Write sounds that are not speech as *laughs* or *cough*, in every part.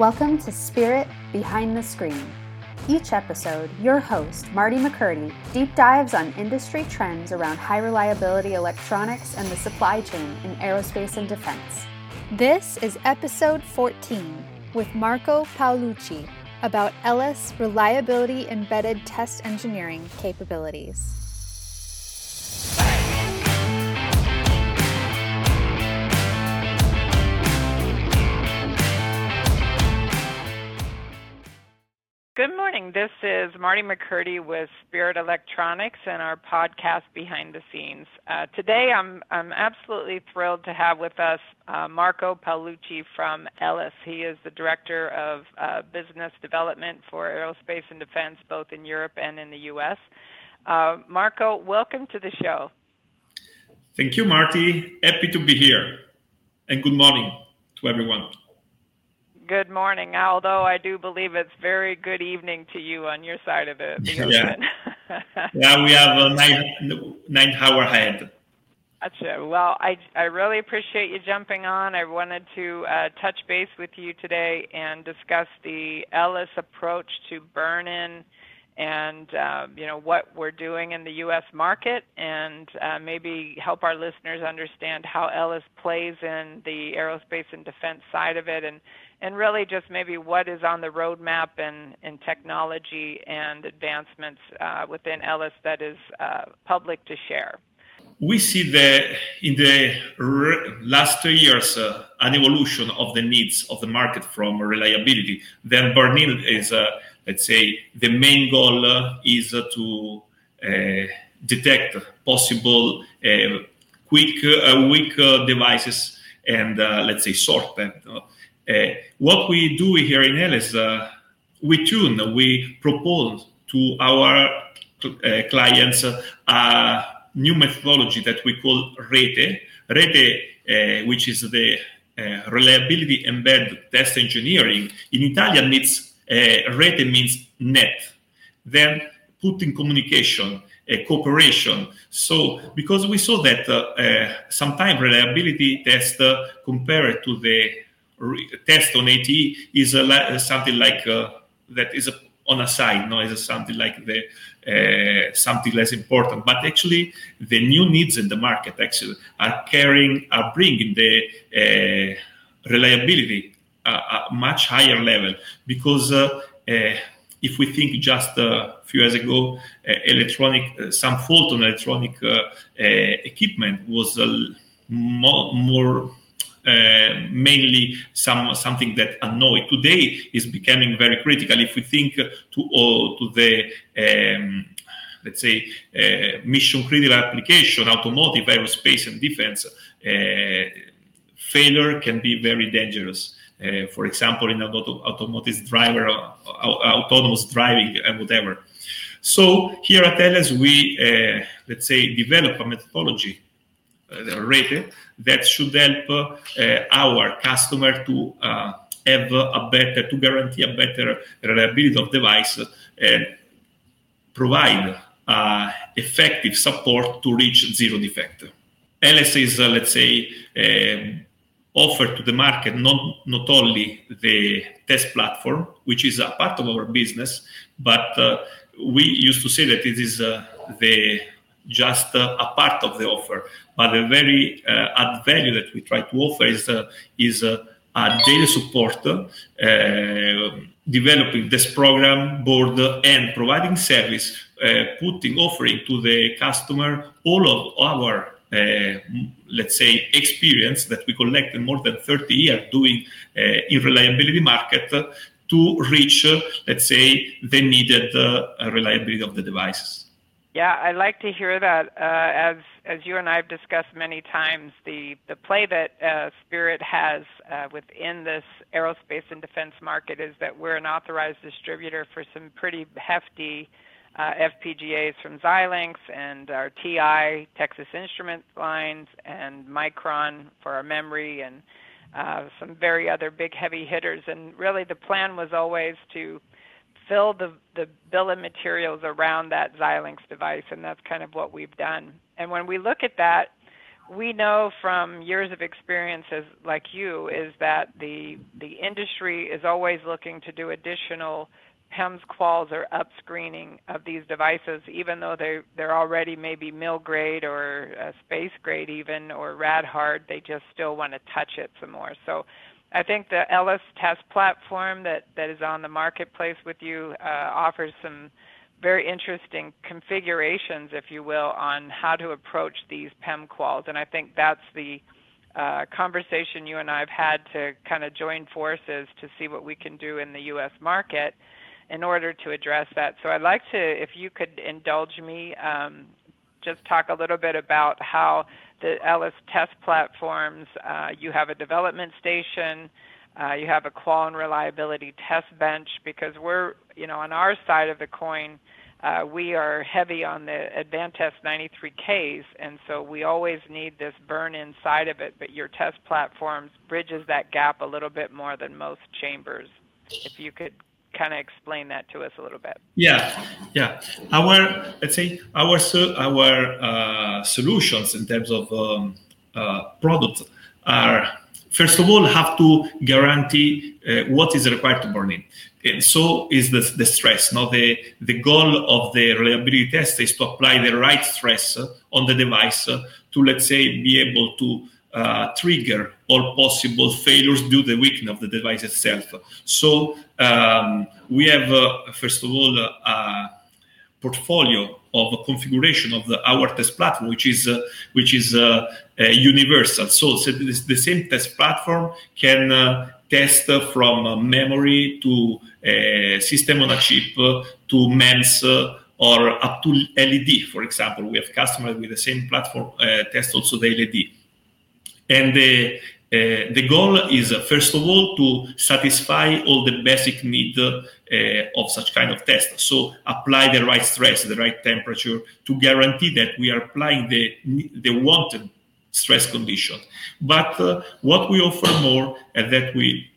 Welcome to Spirit Behind the Screen. Each episode, your host, Marti McCurdy, deep dives on industry trends around high reliability electronics and the supply chain in aerospace and defense. This is episode 14 with Marco Paolucci about ELES Reliability Embedded Test Engineering capabilities. Good morning. This is Marti McCurdy with Spirit Electronics and our podcast Behind the Scenes. Uh, today, I'm I'm absolutely thrilled to have with us uh, Marco Paolucci from ELES. He is the director of uh, business development for aerospace and defense, both in Europe and in the U.S. Uh, Marco, welcome to the show. Thank you, Marti. Happy to be here, and good morning to everyone. Good morning. Although I do believe it's very good evening to you on your side of it. The yeah. *laughs* yeah, we have a nine nine hour ahead. Gotcha. Well, I I really appreciate you jumping on. I wanted to uh, touch base with you today and discuss the ELES approach to burn-in and uh, you know what we're doing in the U.S. market, and uh, maybe help our listeners understand how ELES plays in the aerospace and defense side of it, and and really just maybe what is on the roadmap and, in technology and advancements uh, within ELES that is uh, public to share. We see that in the last two years uh, an evolution of the needs of the market from reliability. Then burn-in is, uh, let's say, the main goal is to uh, detect possible eh, quick, eh, weak devices and let's say sort them. What we do here in ELES, uh, we tune, we propose to our clients a new methodology that we call RETE. RETE, which is the reliability embedded test engineering. In Italian, it's RETE means net. Then put in communication, uh, cooperation. So, because we saw that uh, uh, sometimes reliability test compared to the test on AT is a, something like uh, that is on a side, no, is something like the uh, something less important. But actually, the new needs in the market actually are carrying, are bringing the uh, reliability a, a, much higher level because. Uh, uh, if we think just a few years ago, uh, electronic, some fault on electronic equipment was more, more uh, mainly some something that annoy today is becoming very critical if we think to uh, to the um, let's say uh, mission critical application automotive aerospace and defense failure can be very dangerous uh, for example in auto- automotive driver autonomous driving and whatever so here at ELES we let's say develop a methodology uh, RETE that should help uh, our customer to uh, have a better, to guarantee a better reliability of device and provide effective support to reach zero defect. ELES is, let's say, um, offer to the market not, not only the test platform, which is a part of our business, but uh, we used to say that it is uh, the just uh, a part of the offer. But the very uh, add value that we try to offer is uh, is a daily support, developing this program board and providing service, putting offering to the customer all of our uh, let's say, experience that we collected more than 30 years doing uh, in reliability market to reach, uh, let's say, the needed reliability of the devices. Yeah, I like to hear that. Uh, as as you and I have discussed many times, the the play that uh, Spirit has uh, within this aerospace and defense market is that we're an authorized distributor for some pretty hefty uh, FPGAs from Xilinx and our TI Texas Instrument lines and Micron for our memory and uh, some very other big heavy hitters. And really, the plan was always to fill the, the bill of materials around that Xilinx device, and that's kind of what we've done. And when we look at that, we know from years of experiences like you is that the the industry is always looking to do additional PEMS quals or up screening of these devices, even though they they're already maybe mill grade or uh, space grade even or rad hard. They just still want to touch it some more. So, I think the ELES test platform that that is on the marketplace with you uh, offers some very interesting configurations, if you will, on how to approach these PEM quals. And I think that's the uh, conversation you and I have had to kind of join forces to see what we can do in the U.S. market in order to address that. So I'd like to, if you could indulge me, um, just talk a little bit about how the ELES test platforms, uh, you have a development station, uh, you have a qual and reliability test bench, because we're, you know, on our side of the coin, uh, we are heavy on the Advantest 93Ks, and so we always need this burn-in side of it, but your test platforms bridges that gap a little bit more than most chambers. If you could kind of explain that to us a little bit. Yeah, yeah. Our let's say our our uh, solutions in terms of um, uh, product are first of all have to guarantee uh, what is required to burn in. And so is the, the stress. Now the, the goal of the reliability test is to apply the right stress on the device to let's say be able to uh, trigger all possible failures due to the weakness of the device itself. So um, we have, uh, first of all, uh, a portfolio of configuration of the, our test platform, which is uh, which is uh, uh, universal. So, so the same test platform can test from memory to system on a chip to MEMS or up to LED, for example. We have customers with the same platform test also the LED. And the, uh, the goal is, uh, first of all, to satisfy all the basic need uh, of such kind of test. So apply the right stress, the right temperature, to guarantee that we are applying the, the wanted stress condition. But uh, what we offer more and that we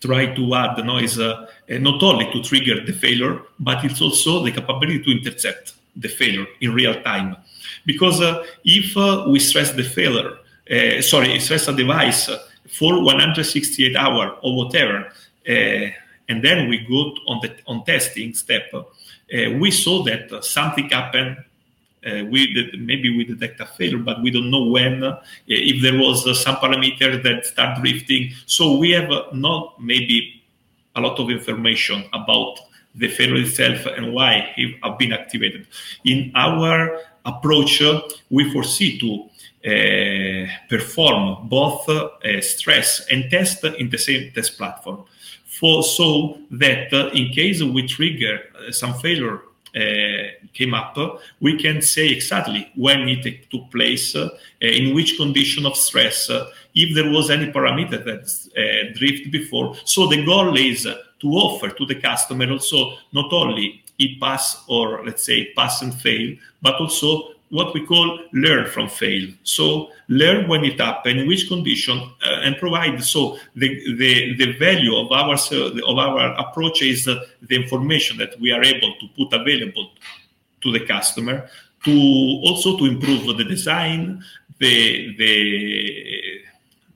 try to add know, is not only to trigger the failure, but it's also the capability to intercept the failure in real time. Because if we stress the failure, uh, sorry, stress a device for 168 hours or whatever, uh, and then we go on the on testing step, uh, we saw that something happened uh, we maybe we detect a failure, but we don't know when. Uh, if there was uh, some parameter that start drifting, so we have not maybe a lot of information about the failure itself and why it have been activated. In our approach, we foresee to perform both uh, stress and test in the same test platform. For, so that uh, in case we trigger some failure uh, came up, we can say exactly when it took place, uh, in which condition of stress, uh, if there was any parameter that drifted before. So the goal is to offer to the customer also not only e pass or let's say pass and fail, but also what we call learn from fail. So learn when it happened, in which condition, uh, and provide. So the, the, the value of our of our approach is uh, the information that we are able to put available to the customer to also to improve the design, the the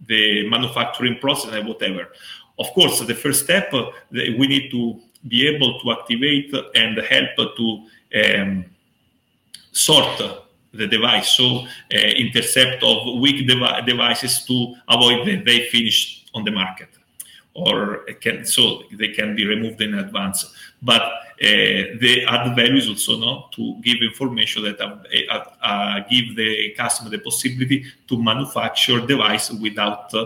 the manufacturing process and whatever. Of course, the first step uh, we need to be able to activate and help to um, sort the device, so uh, intercept of weak devi- devices to avoid that they finish on the market, or can, so they can be removed in advance. But uh, the added value is also no, to give information that uh, uh, uh, give the customer the possibility to manufacture device without uh,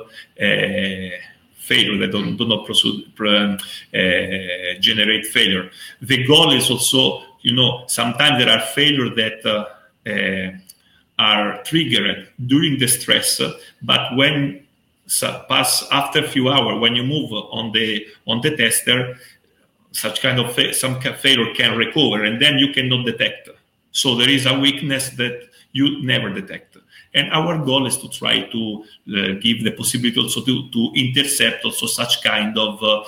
failure that do, do not uh, generate failure. The goal is also you know, sometimes there are failures that are triggered during the stress, but when pass after a few hours, when you move on the on the tester, such kind of fa- some failure can recover, and then you cannot detect. So there is a weakness that you never detect. And our goal is to try to uh, give the possibility also to, to intercept also such kind of uh, uh,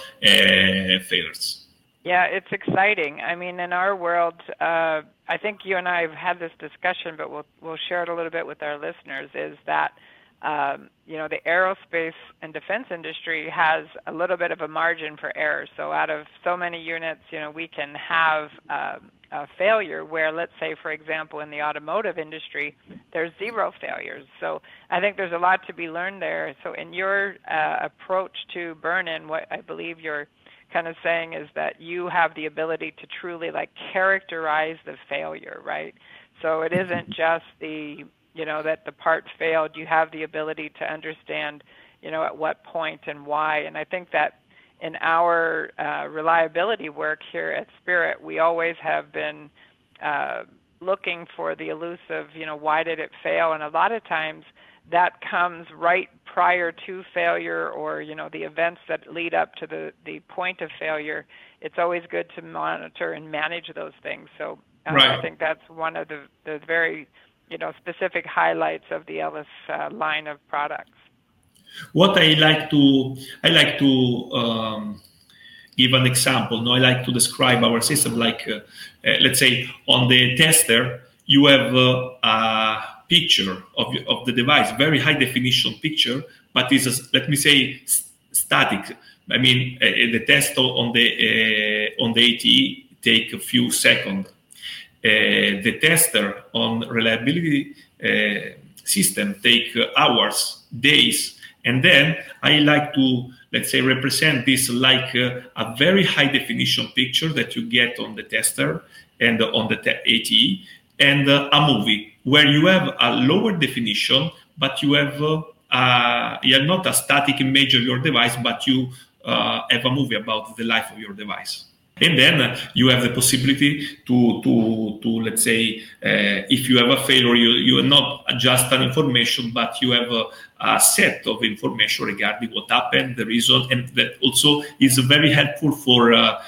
failures. Yeah, it's exciting. I mean, in our world, uh, I think you and I have had this discussion, but we'll we'll share it a little bit with our listeners. Is that um, you know the aerospace and defense industry has a little bit of a margin for error. So out of so many units, you know, we can have um, a failure where, let's say, for example, in the automotive industry, there's zero failures. So I think there's a lot to be learned there. So in your uh, approach to burn-in, what I believe you're kind of saying is that you have the ability to truly like characterize the failure, right? So it isn't just the you know that the part failed. You have the ability to understand you know at what point and why. And I think that in our uh, reliability work here at Spirit, we always have been uh, looking for the elusive. You know why did it fail? And a lot of times that comes right prior to failure or you know the events that lead up to the the point of failure it's always good to monitor and manage those things so uh, right. i think that's one of the the very you know specific highlights of the ELES uh, line of products what i like to i like to um, give an example no i like to describe our system like uh, uh let's say on the tester you have uh, picture of, of the device, very high definition picture, but is a, let me say static. I mean, uh, the test on the uh, on the ATE take a few seconds. Uh, the tester on reliability system take hours, days, and then I like to let's say represent this like a very high definition picture that you get on the tester and on the te- ATE and a movie where you have a lower definition, but you have uh, uh, you are not a static image of your device, but you uh, have a movie about the life of your device. And then uh, you have the possibility to, to, to let's say, uh, if you have a failure, you, you are not just an information, but you have a, a, set of information regarding what happened, the reason, and that also is very helpful for uh,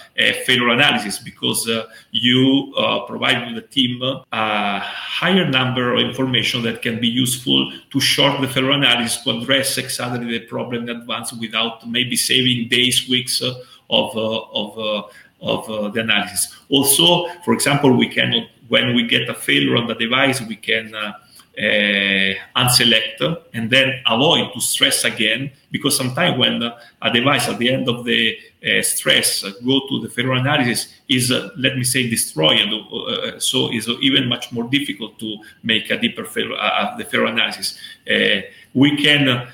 failure analysis because uh, you uh, provide the team a higher number of information that can be useful to short the failure analysis to address exactly the problem in advance without maybe saving days, weeks of, of of uh, the analysis. Also, for example, we can when we get a failure on the device, we can uh, uh, unselect and then avoid to stress again because sometimes when a device at the end of the uh, stress uh, go to the failure analysis is uh, let me say destroyed so is even much more difficult to make a deeper failure the failure analysis we can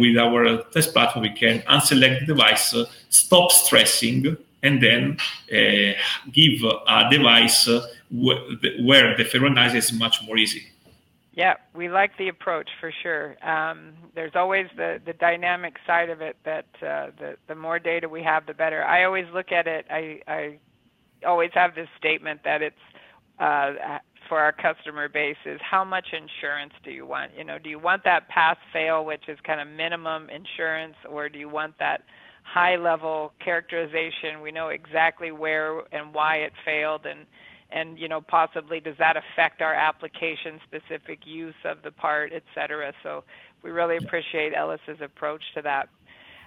with our test platform we can unselect the device stop stressing and then uh, give a device where the failure is much more easy. Yeah, we like the approach for sure. Um, there's always the, the dynamic side of it that uh, the, the more data we have, the better. I always look at it, I, I always have this statement that it's uh, for our customer base is how much insurance do you want? You know, do you want that pass fail, which is kind of minimum insurance, or do you want that high level characterization. We know exactly where and why it failed and and you know possibly does that affect our application specific use of the part, et cetera. So we really appreciate ELES's approach to that.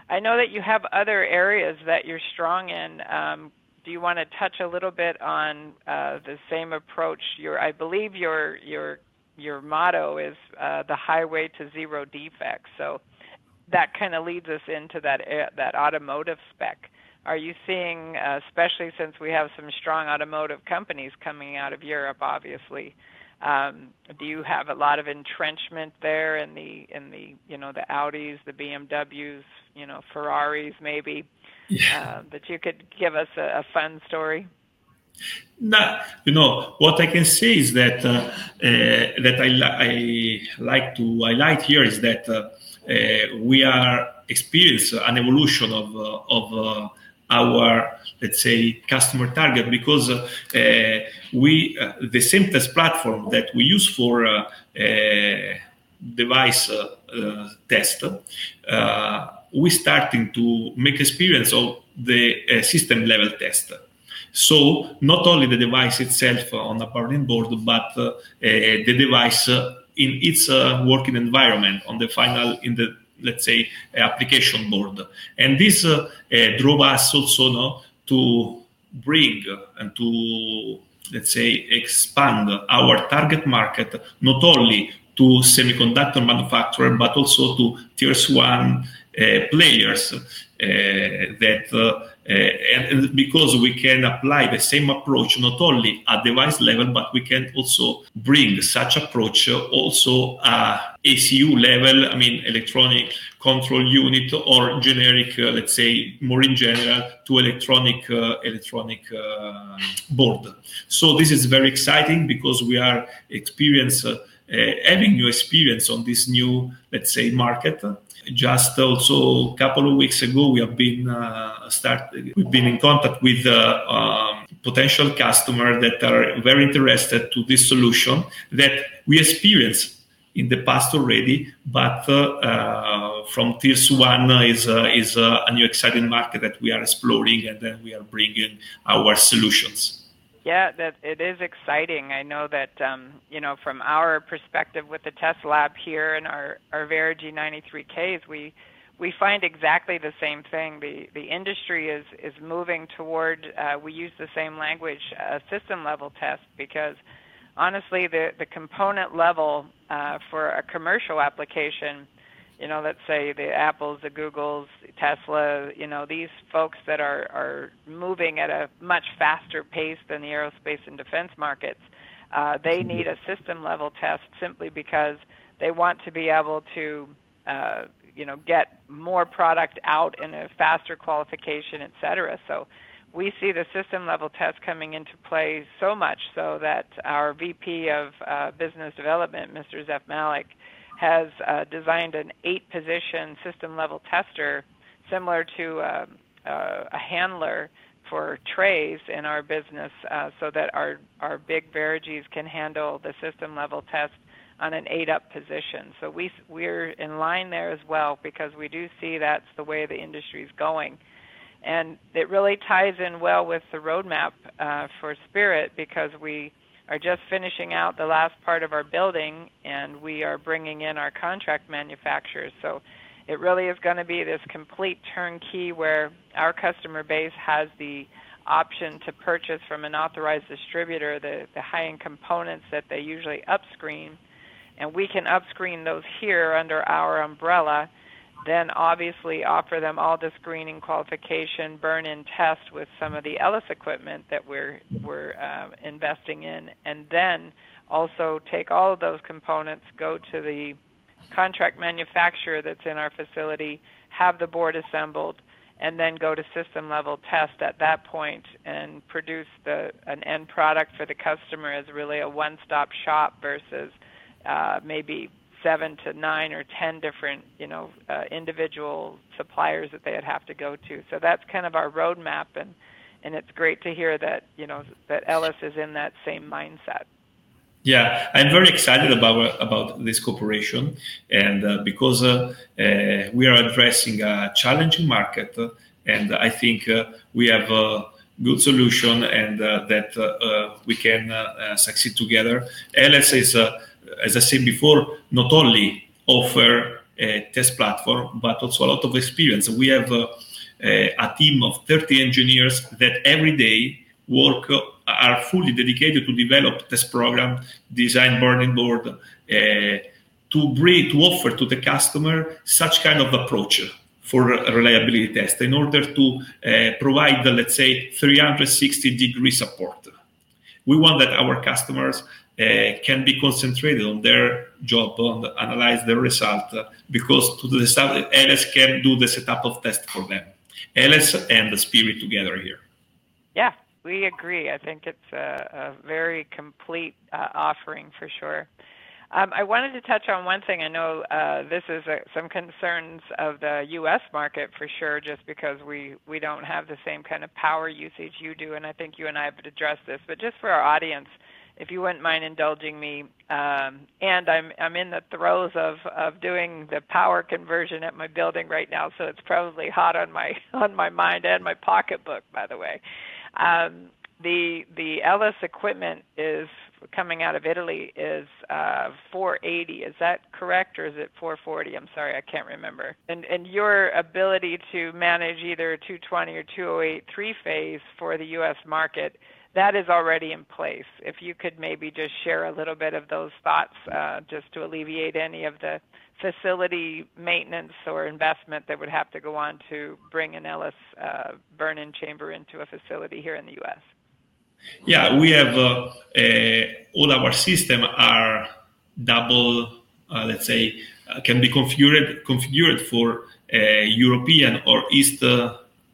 I know that you have other areas that you're strong in. Um, do you want to touch a little bit on uh, the same approach? Your, I believe your your your motto is uh, the highway to zero defects. So that kind of leads us into that uh, that automotive spec. Are you seeing, uh, especially since we have some strong automotive companies coming out of Europe, obviously, um, do you have a lot of entrenchment there in the in the you know the Audis, the BMWs, you know Ferraris, maybe yeah. uh, that you could give us a, a fun story? No, you know what I can say is that uh, uh, that I, I like to highlight here is that uh, we are experience an evolution of uh, of uh, our let's say customer target because uh, we uh, the same test platform that we use for uh, device test we starting to make experience of the system level test. So not only the device itself on a burn-in board but the device in its uh, working environment on the final in the let's say application board. And this uh, uh, drove us also no, to bring and to let's say expand our target market not only to semiconductor manufacturer but also to tier one uh, players uh, that uh, and because we can apply the same approach not only at device level but we can also bring such approach also at ECU level i mean electronic control unit or generic uh, let's say more in general to electronic uh, electronic uh, board. So this is very exciting because we are experience having new experience on this new let's say market just also a couple of weeks ago, we have been uh, start, we've been in contact with uh, um, potential customers that are very interested to this solution that we experienced in the past already, but uh, uh from Tiers 1 is, uh, is uh, a new exciting market that we are exploring and then we are bringing our solutions. Yeah, that it is exciting. I know that um, you know from our perspective with the test lab here and our our Verigy 93Ks, we we find exactly the same thing. The the industry is is moving toward uh, we use the same language, uh, system level test, because honestly, the the component level uh, for a commercial application you know, let's say the Apples, the Googles, Tesla, you know, these folks that are, are moving at a much faster pace than the aerospace and defense markets, uh, they need a system level test simply because they want to be able to, uh, you know, get more product out in a faster qualification, et cetera. So we see the system level test coming into play so much so that our VP of uh, business development, Mr. Zef Malik, has uh, designed an eight position system level tester similar to uh, uh, a handler for trays in our business uh, so that our, our big Verigys can handle the system level test on an eight up position. So we, we're in line there as well because we do see that's the way the industry is going. And it really ties in well with the roadmap uh, for Spirit because we are just finishing out the last part of our building, and we are bringing in our contract manufacturers. So it really is going to be this complete turnkey where our customer base has the option to purchase from an authorized distributor the, the high-end components that they usually upscreen, and we can upscreen those here under our umbrella then obviously offer them all the screening qualification, burn-in test with some of the ELES equipment that we're we're uh, investing in, and then also take all of those components, go to the contract manufacturer that's in our facility, have the board assembled, and then go to system level test at that point and produce the an end product for the customer as really a one-stop shop versus uh, maybe seven to nine or ten different, you know, uh, individual suppliers that they'd have to go to. So that's kind of our roadmap, and and it's great to hear that you know that ELES is in that same mindset. Yeah, I'm very excited about about this cooperation, and uh, because uh, uh, we are addressing a challenging market, and I think uh, we have a good solution, and uh, that uh, we can succeed together. ELES is as I said before, not only offer a test platform, but also a lot of experience. We have uh, a team of 30 engineers that every day work are fully dedicated to develop test program, design burn-in board, uh, to bring to offer to the customer such kind of approach for reliability test in order to uh, provide, let's say, 360 degree support. We want that our customers uh, can be concentrated on their job, on analyze the result, uh, because to the stuff, ELES can do the setup of test for them. ELES and the Spirit together here. Yeah, we agree. I think it's a, a very complete uh, offering for sure. Um, I wanted to touch on one thing. I know uh, this is a, some concerns of the U.S. market for sure, just because we, we don't have the same kind of power usage you do, and I think you and I have addressed this. But just for our audience, if you wouldn't mind indulging me. Um, and I'm I'm in the throes of of doing the power conversion at my building right now, so it's probably hot on my *laughs* on my mind and my pocketbook, by the way. Um, the the ELES equipment is coming out of Italy is uh, 480. Is that correct, or is it 440? I'm sorry, I can't remember. And and your ability to manage either 220 or 208 three phase for the U.S. market that is already in place. If you could maybe just share a little bit of those thoughts, uh, just to alleviate any of the facility maintenance or investment that would have to go on to bring an ELES uh, burn-in chamber into a facility here in the U.S. Yeah, we have uh, all our system are double, uh, let's say, uh, can be configured configured for European or East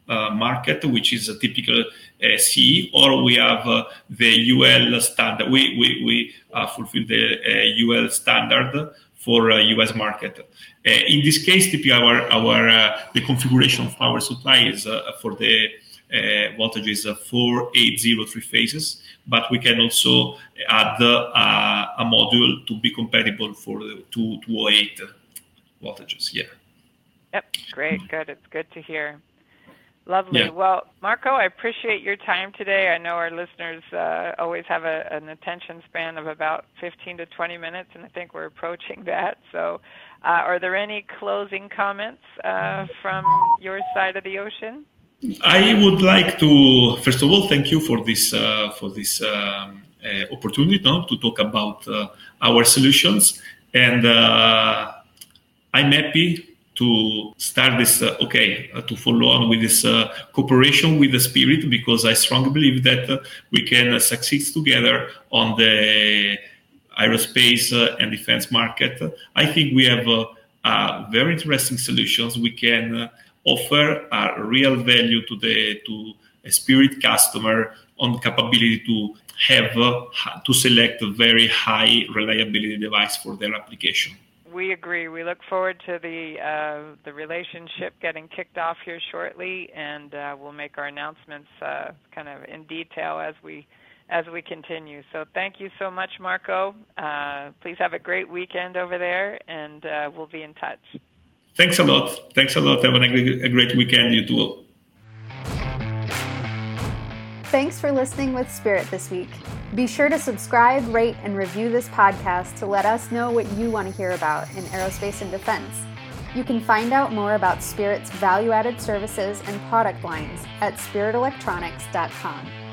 Uh, market, which is a typical uh, CE, or we have uh, the UL standard. We we, we fulfill the UL standard for US market. in this case, typically our our the configuration of our supply is for the uh, voltage is 480 three phases, but we can also add uh, a module to be compatible for the 208 voltages. Yeah. Yep. Great. Good. It's good to hear. Lovely. Yeah. Well, Marco, I appreciate your time today. I know our listeners uh, always have a, an attention span of about 15 to 20 minutes, and I think we're approaching *laughs* that. So, uh, are there any closing comments uh, from your side of the ocean? I would like to first of all thank you for this uh, for this um, uh, opportunity no, to talk about uh, our solutions, and uh, I'm happy to start this uh, okay uh, to follow on with this cooperation with the spirit because I strongly believe that we can succeed together on the aerospace and defense market. I think we have very interesting solutions. We can offer a real value to the to a spirit customer on the capability to have uh, to select a very high reliability device for their application. We agree. We look forward to the uh, the relationship getting kicked off here shortly, and uh, we'll make our announcements uh, kind of in detail as we as we continue. So thank you so much, Marco. Uh, please have a great weekend over there, and uh, we'll be in touch. Thanks a lot. Thanks a lot. Have a great weekend, you too. Thanks for listening with Spirit this week. Be sure to subscribe, rate, and review this podcast to let us know what you want to hear about in aerospace and defense. You can find out more about Spirit's value added services and product lines at spiritelectronics.com.